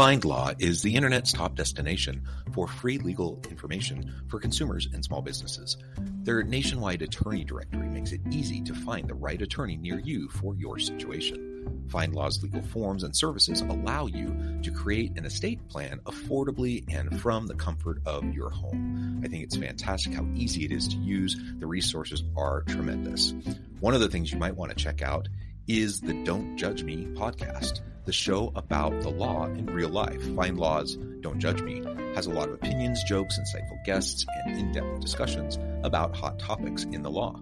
FindLaw is the internet's top destination for free legal information for consumers and small businesses. Their nationwide attorney directory makes it easy to find the right attorney near you for your situation. FindLaw's legal forms and services allow you to create an estate plan affordably and from the comfort of your home. I think it's fantastic how easy it is to use. The resources are tremendous. One of the things you might want to check out is the Don't Judge Me podcast the show about the law in real life. Find Law's Don't Judge Me has a lot of opinions, jokes, insightful guests, and in depth discussions about hot topics in the law.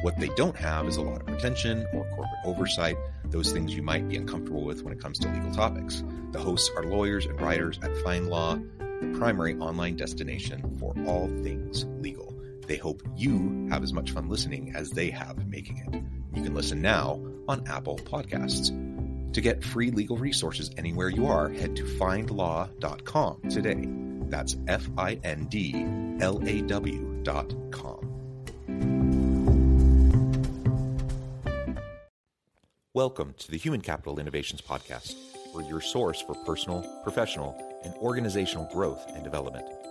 What they don't have is a lot of pretension or corporate oversight, those things you might be uncomfortable with when it comes to legal topics. The hosts are lawyers and writers at FindLaw, the primary online destination for all things legal. They hope you have as much fun listening as they have making it. You can listen now on Apple Podcasts. To get free legal resources anywhere you are, head to findlaw.com today. That's F I N D L A W.com. Welcome to the Human Capital Innovations Podcast, where your source for personal, professional, and organizational growth and development,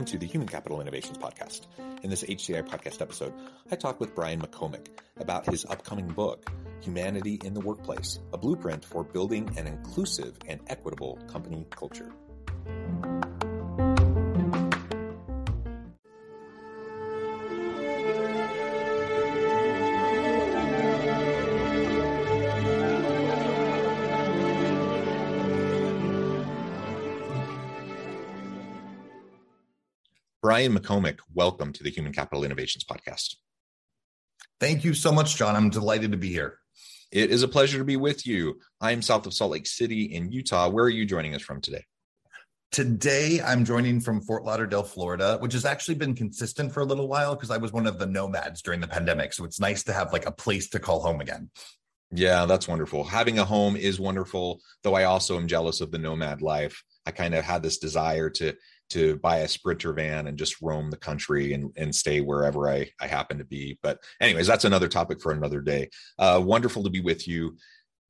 Welcome to the Human Capital Innovations Podcast. In this HCI podcast episode, I talk with Brian McComak about his upcoming book, Humanity in the Workplace, a blueprint for building an inclusive and equitable company culture. Brian McComak, welcome to the Human Capital Innovations Podcast. Thank you so much, John. I'm delighted to be here. It is a pleasure to be with you. I'm south of Salt Lake City in Utah. Where are you joining us from today? Today, I'm joining from Fort Lauderdale, Florida, which has actually been consistent for a little while because I was one of the nomads during the pandemic. So it's nice to have like a place to call home again. Yeah, that's wonderful. Having a home is wonderful, though I also am jealous of the nomad life. I kind of had this desire to to buy a sprinter van and just roam the country and, and stay wherever I, I happen to be. But anyways, that's another topic for another day. Uh, wonderful to be with you.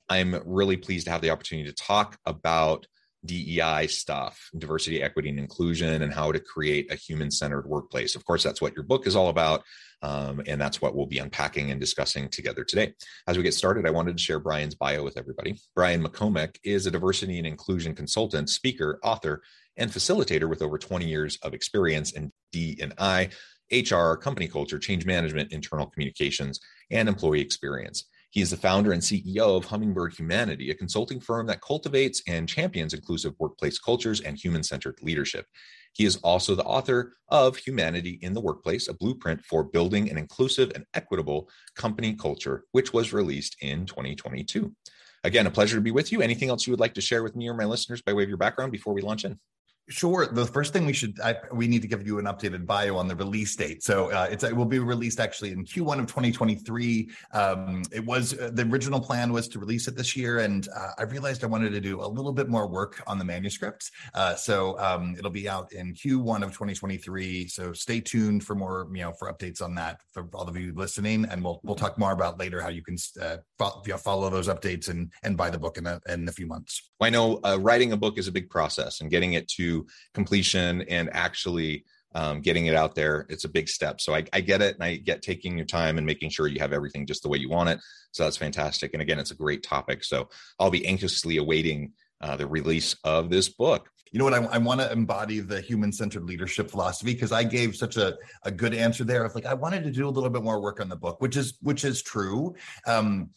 I'm really pleased to have the opportunity to talk about DEI stuff, diversity, equity, and inclusion, and how to create a human centered workplace. Of course, that's what your book is all about. Um, and that's what we'll be unpacking and discussing together today. As we get started, I wanted to share Brian's bio with everybody. Brian McComak is a diversity and inclusion consultant, speaker, author, and facilitator with over 20 years of experience in D&I, HR, company culture, change management, internal communications, and employee experience. He is the founder and CEO of Hummingbird Humanity, a consulting firm that cultivates and champions inclusive workplace cultures and human centered leadership. He is also the author of Humanity in the Workplace, a blueprint for building an inclusive and equitable company culture, which was released in 2022. Again, a pleasure to be with you. Anything else you would like to share with me or my listeners by way of your background before we launch in? Sure. The first thing we should, I, we need to give you an updated bio on the release date. So uh, it's it will be released actually in Q1 of 2023. Um, it was uh, the original plan was to release it this year, and uh, I realized I wanted to do a little bit more work on the manuscript. Uh, so um, it'll be out in Q1 of 2023. So stay tuned for more, you know, for updates on that for all of you listening, and we'll we'll talk more about later how you can follow, you know, follow those updates and and buy the book in a, in a few months. I know uh, writing a book is a big process, and getting it to completion and actually um, getting it out there it's a big step so I, I, get it and i get taking your time and making sure you have everything just the way you want it so that's fantastic and again it's a great topic so i'll be anxiously awaiting uh, the release of this book. You know what? I, I want to embody the human centered leadership philosophy because I gave such a, a good answer there. Of like, I wanted to do a little bit more work on the book, which is which is true. Um,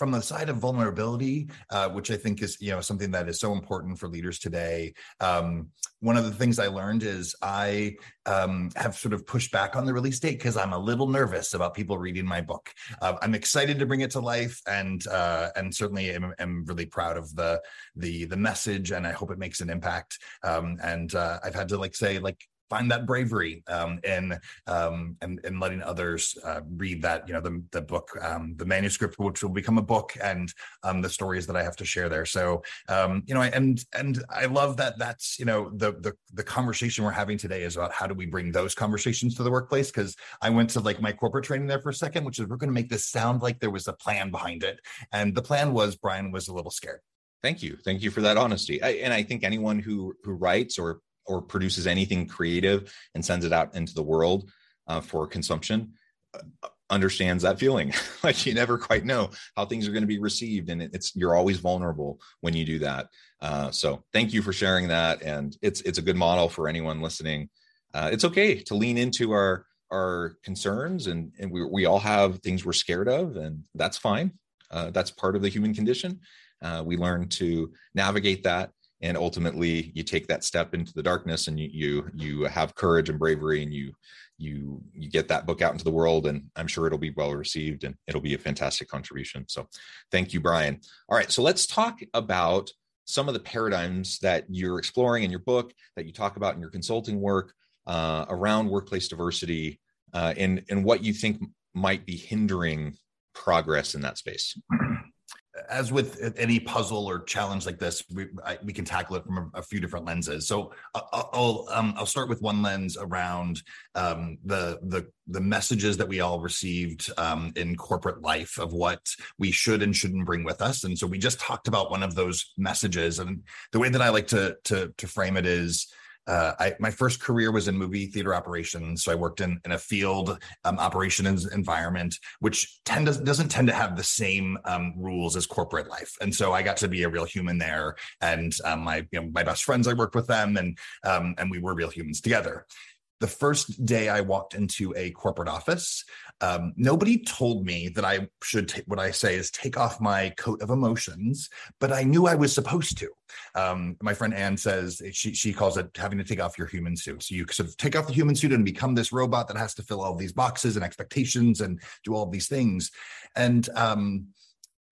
from the side of vulnerability, uh, which I think is you know something that is so important for leaders today. Um, one of the things I learned is I um, have sort of pushed back on the release date because I'm a little nervous about people reading my book. Uh, I'm excited to bring it to life, and uh, and certainly am, am, really proud of the the the message, and I hope it makes an impact. Um, and uh, I've had to like say like find that bravery um, in um, and, and letting others uh, read that you know the, the book um, the manuscript which will become a book and um, the stories that i have to share there. So um, you know and and i love that that's you know the the, the conversation we're having today is about how do we bring those conversations to the workplace? Because i went to like my corporate training there for a second which is we're going to make this sound like there was a plan behind it. And the plan was brian was a little scared. Thank you. Thank you for that honesty. I, and i think anyone who who writes or or produces anything creative and sends it out into the world uh, for consumption uh, understands that feeling. Like you never quite know how things are going to be received and it's you're always vulnerable when you do that. Uh, so thank you for sharing that and it's it's a good model for anyone listening. Uh, it's okay to lean into our our concerns and, and we, we all have things we're scared of and that's fine. Uh, that's part of the human condition. We learn to navigate that and ultimately you take that step into the darkness and you you you have courage and bravery and you you you get that book out into the world and i'm sure it'll be well received and it'll be a fantastic contribution. So thank you brian. All right so let's talk about some of the paradigms that you're exploring in your book that you talk about in your consulting work uh, around workplace diversity uh, and and what you think might be hindering progress in that space as with any puzzle or challenge like this, we, I, we can tackle it from a, a, few different lenses. So I'll I'll, um, I'll start with one lens around um, the the the messages that we all received um, in corporate life of what we should and shouldn't bring with us. And so we just talked about one of those messages, and the way that I like to to to frame it is uh, I, my first career was in movie theater operations. So I worked in, in a field um, operations environment, which tend to, doesn't tend to have the same um, rules as corporate life. And so I got to be a real human there. And um, my, you know, my best friends, I worked with them and, um, and we were real humans together the first day I walked into a corporate office, um, nobody told me that I should take what I say is take off my coat of emotions, but I knew I was supposed to. Um, my friend Anne says she she calls it having to take off your human suit. So you sort of take off the human suit and become this robot that has to fill all these boxes and expectations and do all these things. And um,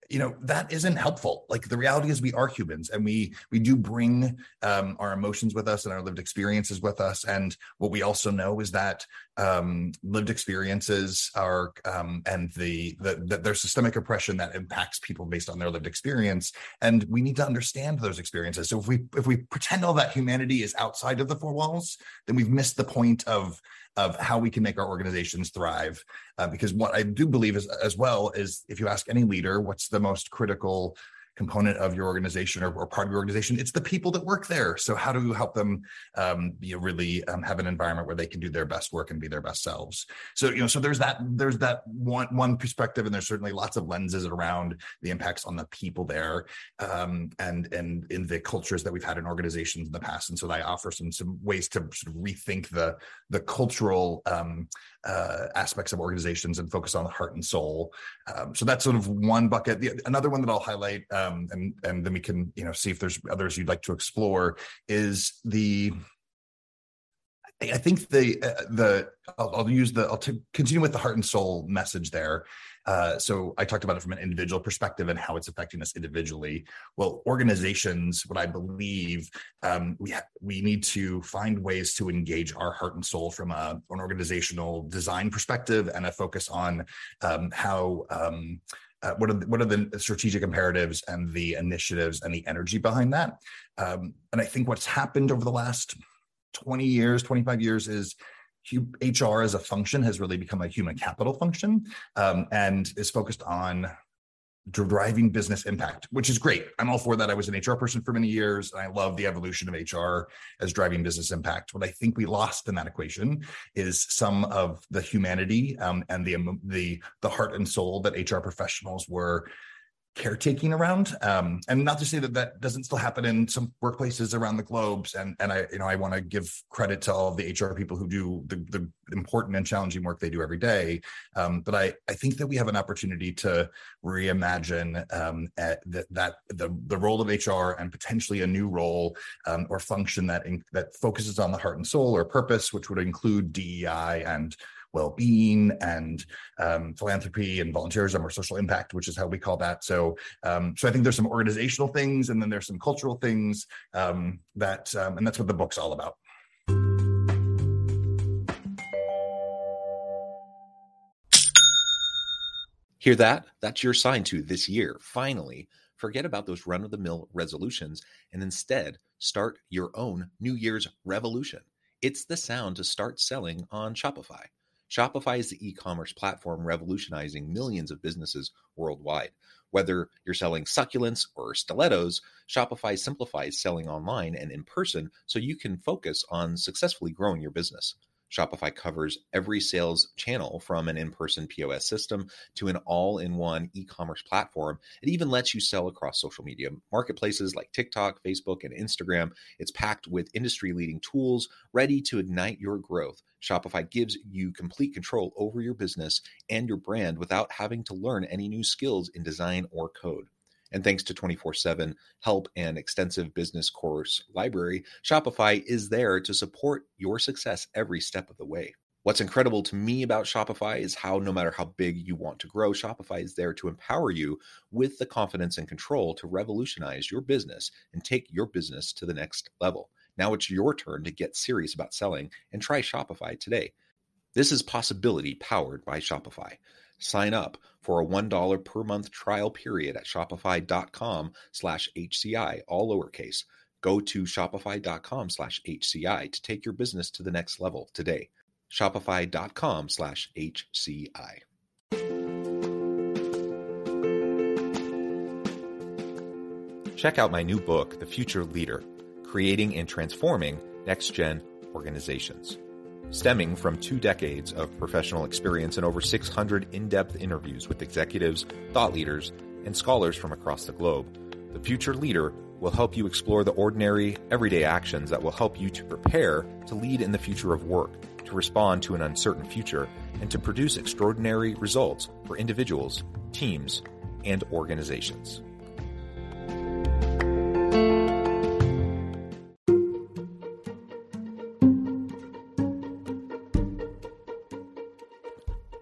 you know that isn't helpful. Like the reality is we are humans and we we do bring um, our emotions with us and our lived experiences with us. And what we also know is that um, lived experiences are um, and the, the, the there's systemic oppression that impacts people based on their lived experience. And we need to understand those experiences. So if we if we pretend all that humanity is outside of the four walls then we've missed the point of of how we can make our organizations thrive. Uh, because what I do believe is as well is if you ask any leader, what's the most critical component of your organization or, or, part of your organization it's the people that work there so how do you help them um, you know, really um, have an environment where they can do their best work and be their best selves so you know so there's that there's that one one perspective and there's certainly lots of lenses around the impacts on the people there um, and and in the cultures that we've had in organizations in the past and so i offer some some ways to sort of rethink the the cultural um, uh, aspects of organizations and focus on the heart and soul. Um, so that's sort of one bucket. The, another one that I'll highlight, um, and and then we can you know see if there's others you'd like to explore, is the I think the uh, the I'll, I'll, use the I'll t- continue with the heart and soul message there. Uh, so I talked about it from an individual perspective and how it's affecting us individually. Well, organizations, what I believe, um, we ha- we need to find ways to engage our heart and soul from a, an organizational design perspective and a focus on um, how. Um, uh, what are the, what are the strategic imperatives and the initiatives and the energy behind that? Um, and I think what's happened over the last 20 years, 25 years is HR as a function has really become a human capital function um, and is focused on driving business impact, which is great. I'm all for that. I was an HR person for many years, and I love the evolution of HR as driving business impact. What I think we lost in that equation is some of the humanity um, and the the the heart and soul that HR professionals were caretaking around. Um, and not to say that that doesn't still happen in some workplaces around the globes. And and i you know i want to give credit to all the hr people who do the, the important and challenging work they do every day. Um, but i i think that we have an opportunity to reimagine um, that that the the role of hr and potentially a new role um, or function that in, that focuses on the heart and soul or purpose which would include dei and well-being and um, philanthropy and volunteerism or social impact, which is how we call that. So, um, so I think there's some organizational things, and then there's some cultural things um, that, um, and that's what the book's all about. Hear that? That's your sign to this year. Finally, forget about those run of the mill resolutions and instead start your own New Year's revolution. It's the sound to start selling on Shopify. Shopify is the e commerce platform revolutionizing millions of businesses worldwide. Whether you're selling succulents or stilettos, Shopify simplifies selling online and in person so you can focus on successfully growing your business. Shopify covers every sales channel from an in person POS system to an all in one e commerce platform. It even lets you sell across social media marketplaces like TikTok, Facebook, and Instagram. It's packed with industry leading tools ready to ignite your growth. Shopify gives you complete control over your business and your brand without having to learn any new skills in design or code. And thanks to 24 7 help and extensive business course library, Shopify is there to support your success every step of the way. What's incredible to me about Shopify is how, no matter how big you want to grow, Shopify is there to empower you with the confidence and control to revolutionize your business and take your business to the next level. Now it's your turn to get serious about selling and try Shopify today. This is Possibility powered by Shopify. Sign up for a $1 per month trial period at shopify.com slash HCI, all lowercase. Go to shopify.com slash HCI to take your business to the next level today. Shopify.com slash HCI. Check out my new book, The Future Leader Creating and Transforming Next Gen Organizations stemming from two decades of professional experience and over 600 in-depth interviews with executives, thought leaders, and scholars from across the globe. The Future Leader will help you explore the ordinary, everyday actions that will help you to prepare to lead in the future of work, to respond to an uncertain future, and to produce extraordinary results for individuals, teams, and organizations.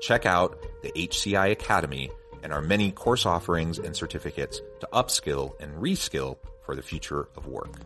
check out the HCI Academy and our many course offerings and certificates to upskill and reskill for the future of work.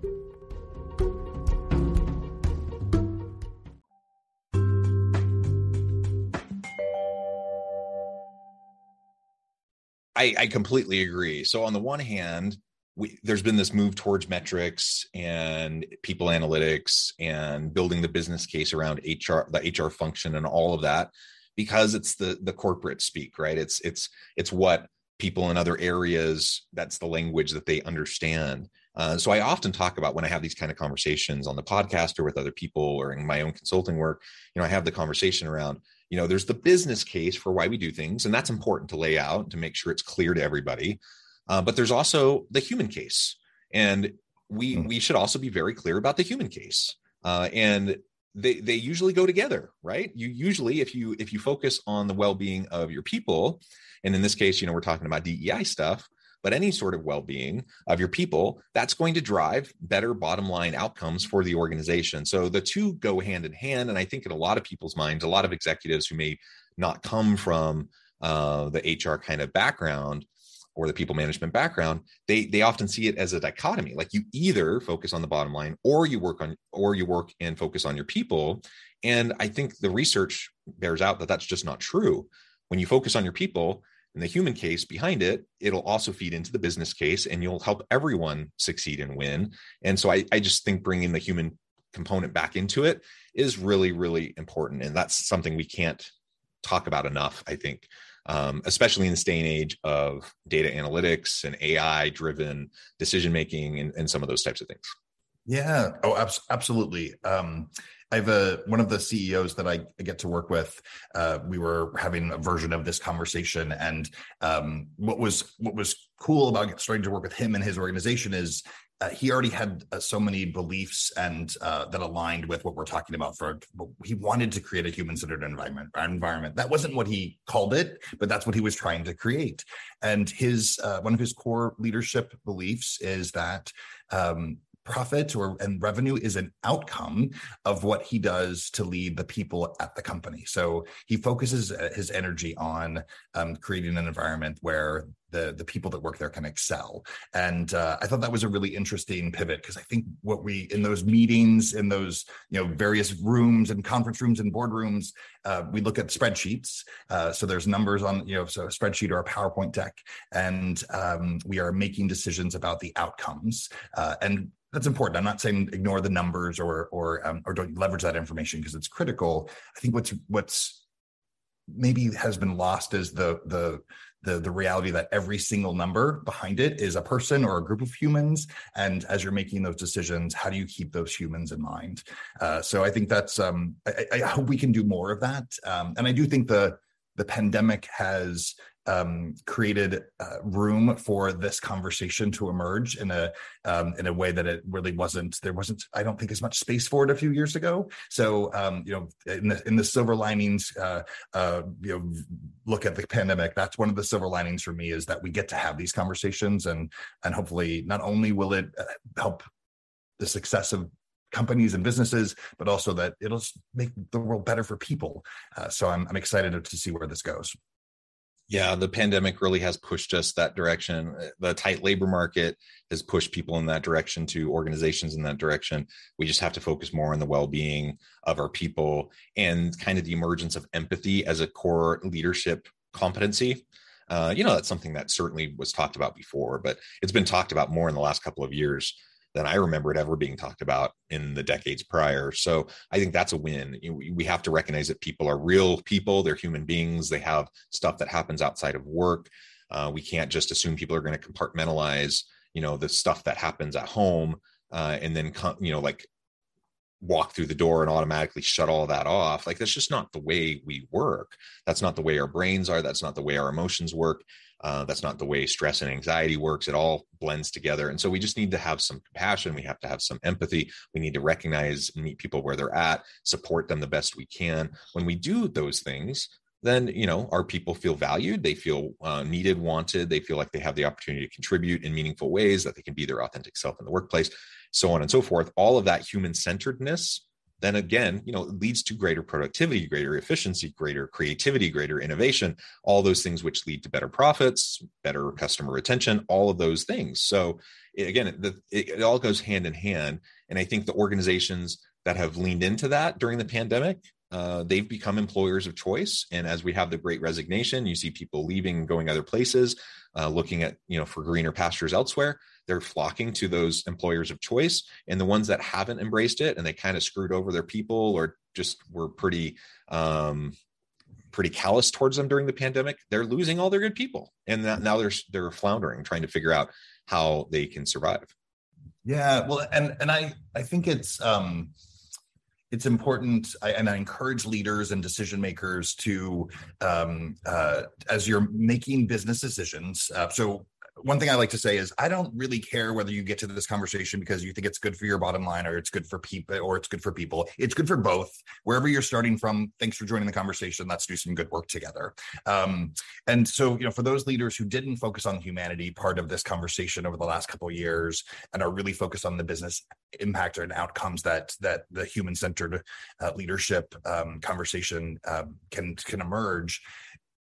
I, I completely agree. So on the one hand, we, there's been this move towards metrics and people analytics and building the business case around HR, the HR function, and all of that because it's the the corporate speak right? It's it's it's what people in other areas that's the language that they understand. Uh, so i often talk about when i have these kind of conversations on the podcast or with other people or in my own consulting work you know i have the conversation around you know there's the business case for why we do things and that's important to lay out to make sure it's clear to everybody. Uh, but there's also the human case and we mm. we should also be very clear about the human case. Uh, and they they usually go together right? You usually if you if you focus on the well-being of your people and in this case you know we're talking about dei stuff but any sort of well-being of your people that's going to drive better bottom line outcomes for the organization. So the two go hand in hand and i think in a lot of people's minds a lot of executives who may not come from uh, the hr kind of background or the people management background they they often see it as a dichotomy like you either focus on the bottom line or you work on or you work and focus on your people and i think the research bears out that that's just not true when you focus on your people and the human case behind it, it'll also feed into the business case and you'll help everyone succeed and win. And so I, I just think bringing the human component back into it is really, really important. And that's something we can't talk about enough, I think, um, especially in this day and age of data analytics and AI driven decision making and, and some of those types of things. Yeah. Oh, abs- absolutely. Um, I have a one of the CEOs that I get to work with. Uh, we were having a version of this conversation, and um, what was what was cool about starting to work with him and his organization is uh, he already had uh, so many beliefs and uh, that aligned with what we're talking about. For he wanted to create a human-centered environment. Environment that wasn't what he called it, but that's what he was trying to create. And his uh, one of his core leadership beliefs is that um, profit or and revenue is an outcome of what he does to lead the people at the company. So he focuses uh, his energy on um, creating an environment where the the people that work there can excel. And uh, i thought that was a really interesting pivot because i think what we in those meetings in those you know various rooms and conference rooms and boardrooms uh, we look at spreadsheets. Uh, so there's numbers on you know so a spreadsheet or a powerpoint deck and um, we are making decisions about the outcomes. Uh, and that's important. I'm not saying ignore the numbers or or um, or don't leverage that information because it's critical. I think what's what's maybe has been lost is the the the the reality that every single number behind it is a person or a group of humans and as you're making those decisions how do you keep those humans in mind uh, so i think that's um, I, I, hope we can do more of that um, and i do think the the pandemic has um, created uh, room for this conversation to emerge in a um, in a way that it really wasn't. There wasn't, I don't think, as much space for it a few years ago. So, um, you know, in the in the silver linings, uh, uh, you know, look at the pandemic. That's one of the silver linings for me is that we get to have these conversations, and and hopefully, not only will it uh, help the success of companies and businesses, but also that it'll make the world better for people. Uh, so I'm, I'm excited to see where this goes. Yeah, the pandemic really has pushed us that direction. The tight labor market has pushed people in that direction to organizations in that direction. We just have to focus more on the well being of our people and kind of the emergence of empathy as a core leadership competency. Uh, you know, that's something that certainly was talked about before, but it's been talked about more in the last couple of years than I remember it ever being talked about in the decades prior. So I think that's a win. We have to recognize that people are real people, they're human beings, they have stuff that happens outside of work. Uh, we can't just assume people are going to compartmentalize, you know, the stuff that happens at home uh, and then, you know, like walk through the door and automatically shut all that off. Like that's just not the way we work. That's not the way our brains are. That's not the way our emotions work. Uh, that's not the way stress and anxiety works. It all blends together. And so we just need to have some compassion. We have to have some empathy. We need to recognize meet people where they're at, support them the best we can. When we do those things, then you know our people feel valued they feel uh, needed wanted they feel like they have the opportunity to contribute in meaningful ways that they can be their authentic self in the workplace so on and so forth all of that human centeredness then again, you know, it leads to greater productivity, greater efficiency, greater creativity, greater innovation, all those things which lead to better profits, better customer retention, all of those things. So again, the, it, it all goes hand in hand. And I think the organizations that have leaned into that during the pandemic uh, they've become employers of choice. And as we have the great resignation, you see people leaving, going other places, uh, looking at, you know, for greener pastures elsewhere. They're flocking to those employers of choice. And the ones that haven't embraced it and they kind of screwed over their people or just were pretty, um, pretty callous towards them during the pandemic, they're losing all their good people. And now they're, they're floundering, trying to figure out how they can survive. Yeah. Well, and, and I, I think it's, um, it's important I, and i encourage leaders and decision makers to um, uh, as you're making business decisions uh, so one thing I like to say is I don't really care whether you get to this conversation because you think it's good for your bottom line or it's good for people or it's good for people. It's good for both. Wherever you're starting from, thanks for joining the conversation. Let's do some good work together. Um, and so, you know, for those leaders who didn't focus on the humanity part of this conversation over the last couple years and are really focused on the business impact and outcomes that that the human centered uh, leadership um, conversation uh, can can emerge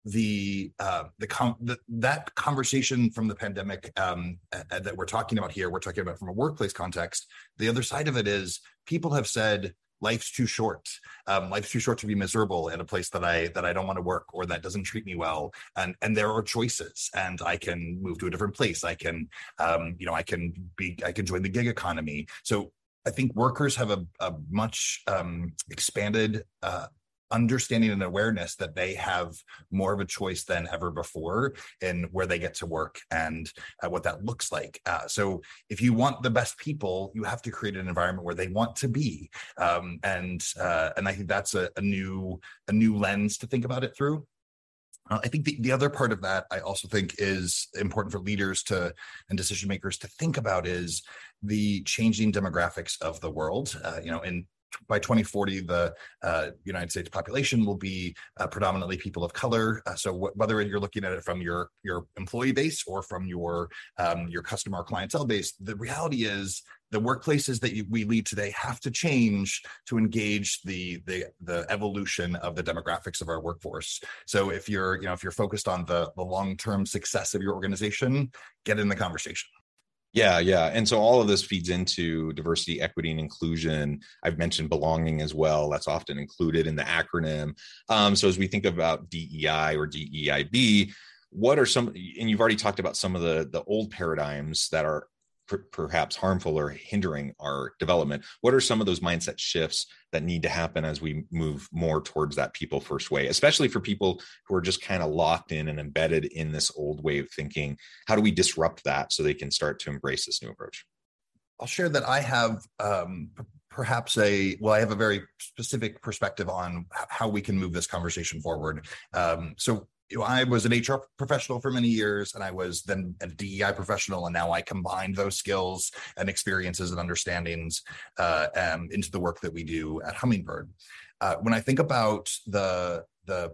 the uh, the, com- the, that conversation from the pandemic um, that we're talking about here, we're talking about from a workplace context. The other side of it is people have said life's too short. Um, life's too short to be miserable in a place that i that i don't want to work or that doesn't treat me well. And and there are choices and i can move to a different place. I can um, you know i can be i can join the gig economy. So I think workers have a, a much um, expanded uh, understanding and awareness that they have more of a choice than ever before in where they get to work and uh, what that looks like. Uh, so if you want the best people, you have to create an environment where they want to be, um, and uh, and I think that's a, a new a new lens to think about it through. Uh, I think the, the other part of that I also think is important for leaders to and decision makers to think about is the changing demographics of the world. Uh, you know, in by 2040, the uh, United States population will be uh, predominantly people of color. Uh, so wh- whether you're looking at it from your your employee base or from your um, your customer clientele base, the reality is the workplaces that you, we lead today have to change to engage the the the evolution of the demographics of our workforce. So if you're you know if you're focused on the the long term success of your organization, get in the conversation. Yeah, yeah. And so all of this feeds into diversity, equity, and inclusion. I've mentioned belonging as well. That's often included in the acronym. Um, so as we think about DEI or DEIB, what are some and you've already talked about some of the the old paradigms that are per- perhaps harmful or hindering our development. What are some of those mindset shifts that need to happen as we move more towards that people first way especially for people who are just kind of locked in and embedded in this old way of thinking? How do we disrupt that so they can start to embrace this new approach? I'll share that i have um, perhaps a well i have a very specific perspective on how we can move this conversation forward. Um, so I was an HR professional for many years, and I was then a DEI professional, and now I combine those skills and experiences and understandings uh, um, into the work that we do at Hummingbird. Uh, when I think about the the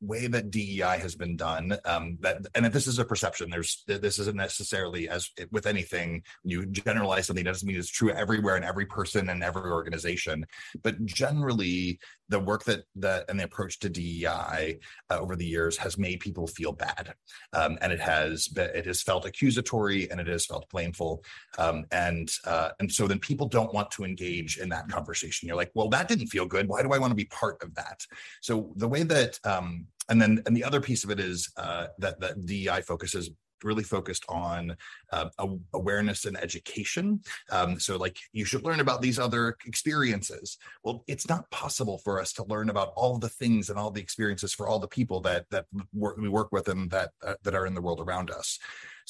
way that DEI has been done, um, that and this is a perception, there's this isn't necessarily as with anything. You generalize something doesn't mean it's true everywhere and every person and every organization, but generally the work that that and the approach to DEI uh, over the years has made people feel bad, um, and it has it has felt accusatory and it has felt blameful, um, and uh, and so then people don't want to engage in that conversation. You're like, well, that didn't feel good. Why do I want to be part of that? So the way that um, and then and the other piece of it is uh, that that DEI focuses really focused on uh, awareness and education. Um, so, like, you should learn about these other experiences. Well, it's not possible for us to learn about all the things and all the experiences for all the people that that we work with and that uh, that are in the world around us.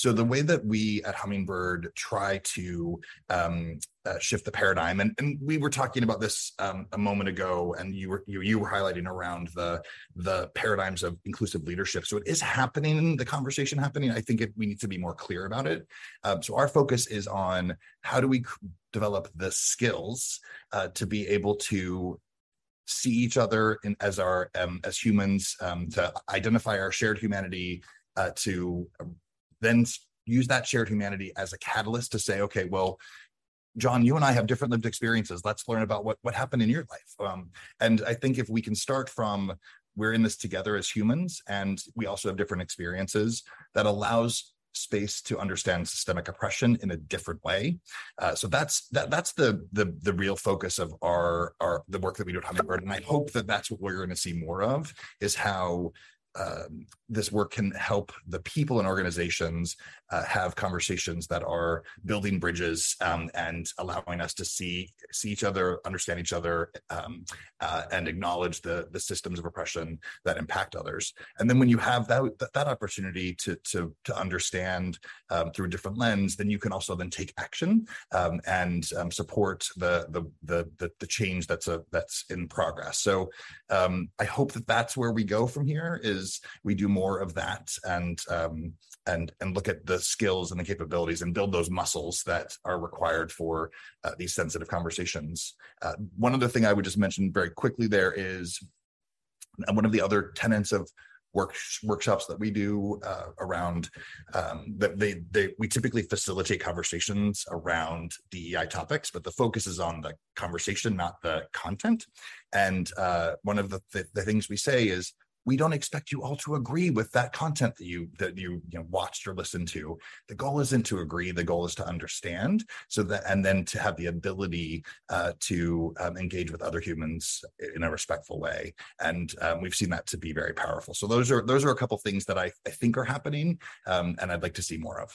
So the way that we at Hummingbird try to um, uh, shift the paradigm, and, and we were talking about this um, a moment ago, and you were you, you were highlighting around the the paradigms of inclusive leadership. So it is happening, the conversation happening. I think it, we need to be more clear about it. Um, so our focus is on how do we develop the skills uh, to be able to see each other in, as our um, as humans um, to identify our shared humanity uh, to then use that shared humanity as a catalyst to say, okay, well, John, you and I have different lived experiences. Let's learn about what what happened in your life. Um, and I think if we can start from we're in this together as humans, and we also have different experiences, that allows space to understand systemic oppression in a different way. Uh, so that's that that's the the the real focus of our our the work that we do at Hummingbird, and I hope that that's what we're going to see more of is how um, this work can help the people and organizations uh, have conversations that are building bridges um, and allowing us to see see each other, understand each other, um, uh, and acknowledge the the systems of oppression that impact others. And then when you have that that, opportunity to to to understand um, through a different lens, then you can also then take action um, and um, support the, the the the the change that's a that's in progress. So I hope that that's where we go from here. Is we do more of that and um, and and look at the skills and the capabilities and build those muscles that are required for uh, these sensitive conversations. Uh, one other thing I would just mention very quickly there is one of the other tenets of work, workshops that we do uh, around um, that they they we typically facilitate conversations around DEI topics, but the focus is on the conversation, not the content. And uh, one of the, the, the things we say is we don't expect you all to agree with that content that you that you, you know, watched or listened to. The goal isn't to agree the goal is to understand so that and then to have the ability uh, to um, engage with other humans in a respectful way. And um, we've seen that to be very powerful. So those are those are a couple things that i, I think are happening um, and i'd like to see more of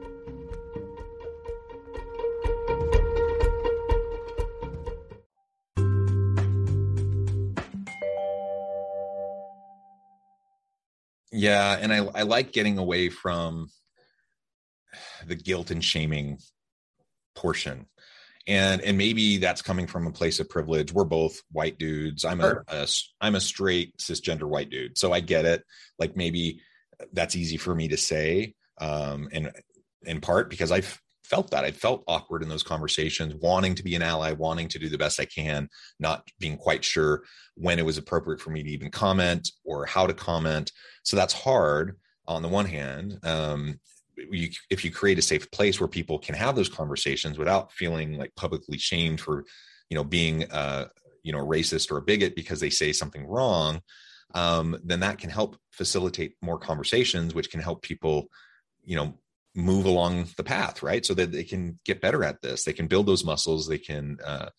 Yeah, and I I like getting away from the guilt and shaming portion. And and maybe that's coming from a place of privilege. We're both white dudes. I'm sure. a, a I'm a straight cisgender white dude. So I get it. Like maybe that's easy for me to say um and in part because I've felt that. I felt awkward in those conversations, wanting to be an ally, wanting to do the best I can, not being quite sure when it was appropriate for me to even comment or how to comment. So that's hard on the one hand. Um, you, if you create a safe place where people can have those conversations without feeling like publicly shamed for, you know, being, you know, racist or a bigot because they say something wrong, um, then that can help facilitate more conversations, which can help people, you know, move along the path right? So that they can get better at this. They can build those muscles. They can uh,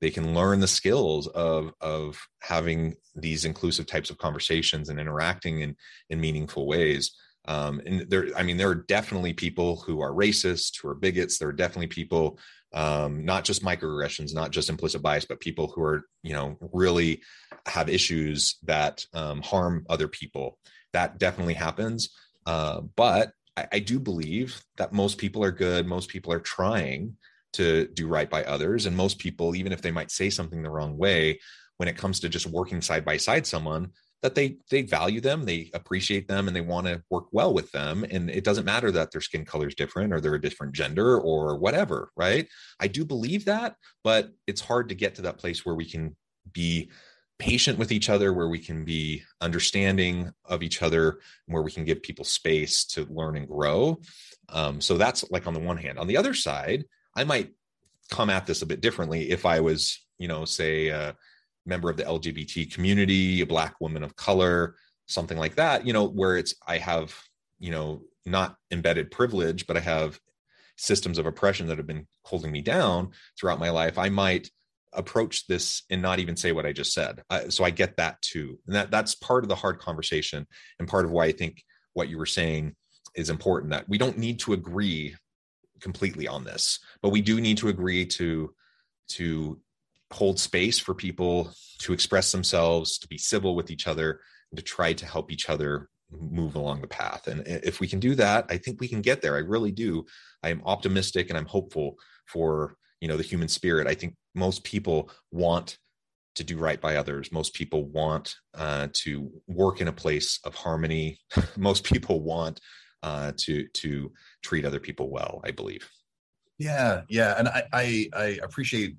they can learn the skills of of having these inclusive types of conversations and interacting in in meaningful ways. Um, and there i mean there are definitely people who are racist who are bigots. There are definitely people um, not just microaggressions not just implicit bias but people who are you know really have issues that um, harm other people. That definitely happens. Uh, but I, I do believe that most people are good. Most people are trying to do right by others. And most people, even if they might say something the wrong way, when it comes to just working side by side someone, that they they value them, they appreciate them, and they want to work well with them. And it doesn't matter that their skin color is different or they're a different gender or whatever, right? I do believe that, but it's hard to get to that place where we can be patient with each other, where we can be understanding of each other, where we can give people space to learn and grow. Um, so that's like on the one hand. On the other side, I might come at this a bit differently if I was, you know, say a member of the LGBT community, a black woman of color, something like that, you know, where it's I have, you know, not embedded privilege, but I have systems of oppression that have been holding me down throughout my life. I might approach this and not even say what I just said. so I get that too, and that that's part of the hard conversation and part of why I think what you were saying is important. That we don't need to agree completely on this, but we do need to agree to to hold space for people to express themselves, to be civil with each other, and to try to help each other move along the path. And if we can do that, I think we can get there. I really do. I am optimistic and I'm hopeful for you know the human spirit. I think most people want to do right by others. Most people want uh, to work in a place of harmony. Most people want uh, to to treat other people well i believe. Yeah yeah and i i, I appreciate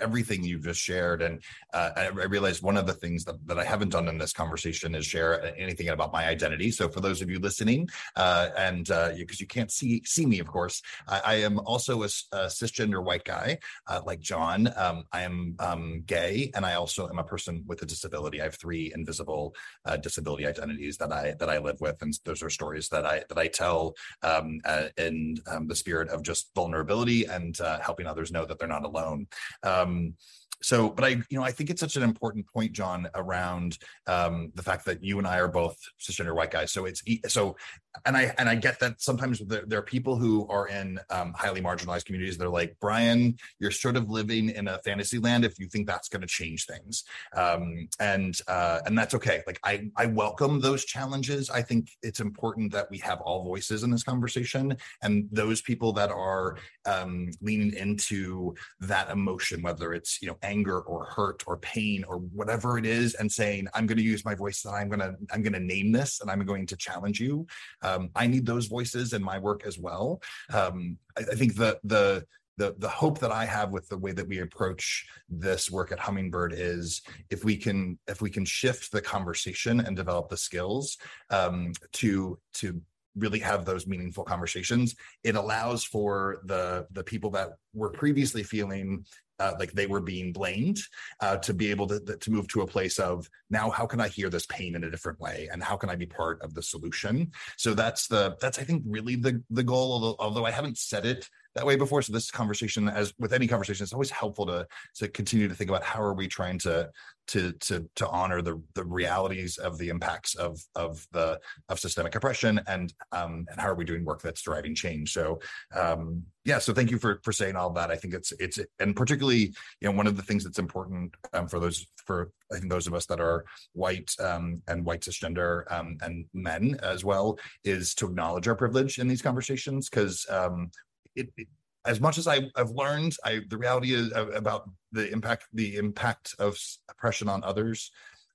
everything you've just shared. And uh, I, realized one of the things that, that I haven't done in this conversation is share anything about my identity. So for those of you listening, uh, and because uh, you, can't see see me, of course, I, I am also a, a, cisgender white guy uh, like John. Um, I am um, gay, and I also am a person with a disability. I have three invisible uh, disability identities that I that I live with, and those are stories that I that I tell um, uh, in um, the spirit of just vulnerability and helping others know that they're not alone. Um, so but i you know i think it's such an important point john around um the fact that you and i are both cisgender white guys. So it's so and I and I get that sometimes there, there are people who are in um, highly marginalized communities. They're like, Brian, you're sort of living in a fantasy land if you think that's going to change things, um, and uh, and that's okay. Like I I welcome those challenges. I think it's important that we have all voices in this conversation, and those people that are um, leaning into that emotion, whether it's you know anger or hurt or pain or whatever it is, and saying, I'm going to use my voice and I'm going to I'm going to name this and I'm going to challenge you um, I need those voices in my work as well. Um, I, I think the the the the hope that I have with the way that we approach this work at Hummingbird is if we can if we can shift the conversation and develop the skills um, to to really have those meaningful conversations it allows for the the people that were previously feeling uh, like they were being blamed uh, to be able to, to move to a place of now how can i hear this pain in a different way? And how can i be part of the solution? So that's the that's i think really the the goal although, although i haven't said it that way before. So this conversation as with any conversation it's always helpful to to continue to think about how are we trying to to to to honor the the realities of the impacts of of the of systemic oppression and um and how are we doing work that's driving change. So um yeah so thank you for for saying all that. I think it's it's and particularly you know one of the things that's important um, for those for i think those of us that are white um and white cisgender um and men as well is to acknowledge our privilege in these conversations because um it, it as much as I, have learned, I the reality is uh, about the impact the impact of oppression on others.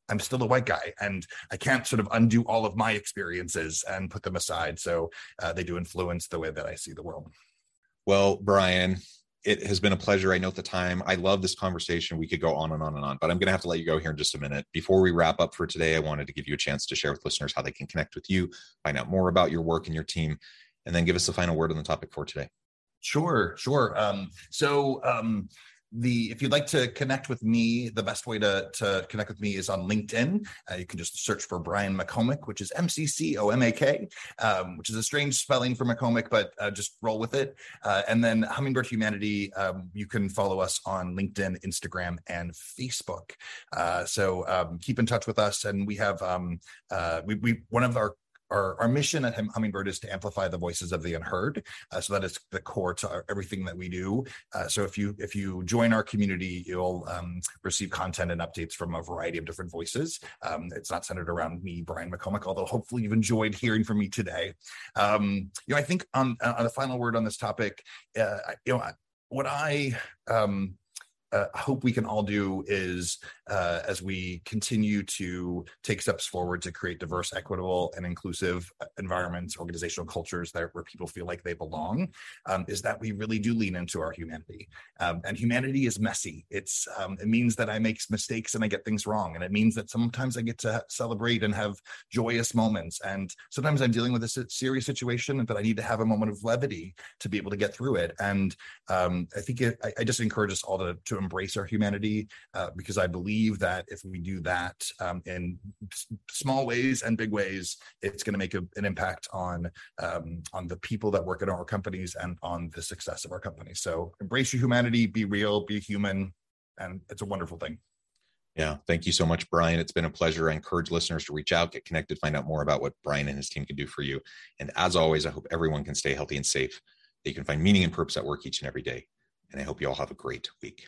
I'm still a white guy, and I can't sort of undo all of my experiences and put them aside. So uh, they do influence the way that I see the world. Well, Brian, it has been a pleasure. I know the time, I love this conversation. We could go on and on and on, but I'm going to have to let you go here in just a minute. Before we wrap up for today, I wanted to give you a chance to share with listeners how they can connect with you, find out more about your work and your team, and then give us the final word on the topic for today. Sure, sure. Um, so um, the if you'd like to connect with me, the best way to to connect with me is on LinkedIn. Uh, you can just search for Brian McComak, which is M C C O M A K, um, which is a strange spelling for McComick, but uh, just roll with it. Uh, and then Hummingbird Humanity, um, you can follow us on LinkedIn, Instagram, and Facebook. Uh, so um, keep in touch with us, and we have um, uh, we we one of our our, our mission at Hummingbird is to amplify the voices of the unheard. Uh, so that is the core to our, everything that we do. Uh, so if you if you join our community, you'll um, receive content and updates from a variety of different voices. Um, it's not centered around me, Brian McComak, although hopefully you've enjoyed hearing from me today. Um, you know, I think on on the final word on this topic, uh, you know, what I um, uh, hope we can all do is uh, as we continue to take steps forward to create diverse, equitable, and inclusive uh, environments, organizational cultures that where people feel like they belong, um, is that we really do lean into our humanity. Um, and humanity is messy. It's um, it means that I make mistakes and I get things wrong, and it means that sometimes I get to celebrate and have joyous moments, and sometimes I'm dealing with a serious situation that I need to have a moment of levity to be able to get through it. And um, I think it, I, I, just encourage us all to to embrace our humanity uh, because I believe that if we do that um, in small ways and big ways, it's going to make a, an impact on um, on the people that work in our companies and on the success of our company. So embrace your humanity, be real, be human, and it's a wonderful thing. Yeah, thank you so much, Brian. It's been a pleasure. I encourage listeners to reach out, get connected, find out more about what Brian and his team can do for you. And as always, I hope everyone can stay healthy and safe, that you can find meaning and purpose at work each and every day. And I hope you all have a great week.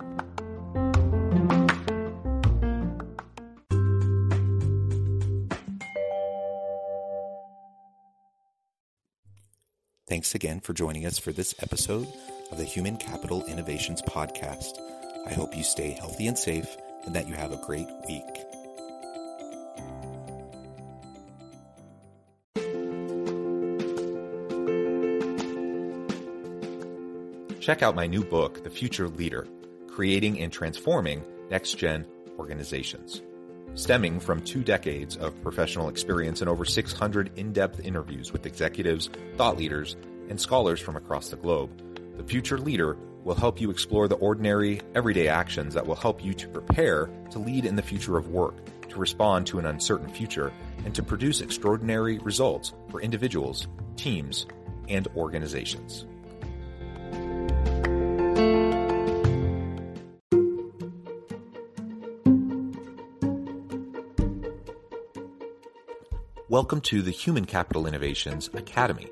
Thanks again for joining us for this episode of the Human Capital Innovations Podcast. I hope you stay healthy and safe and that you have a great week. Check out my new book, The Future Leader Creating and Transforming Next Gen Organizations. Stemming from two decades of professional experience and over 600 in depth interviews with executives, thought leaders, and scholars from across the globe, The Future Leader will help you explore the ordinary, everyday actions that will help you to prepare to lead in the future of work, to respond to an uncertain future, and to produce extraordinary results for individuals, teams, and organizations. Welcome to the Human Capital Innovations Academy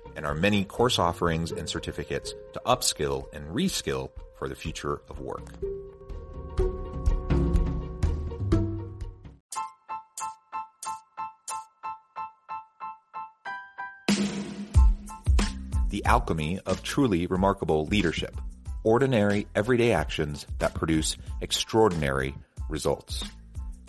and our many course offerings and certificates to upskill and reskill for the future of work. The alchemy of truly remarkable leadership. Ordinary, everyday actions that produce extraordinary results.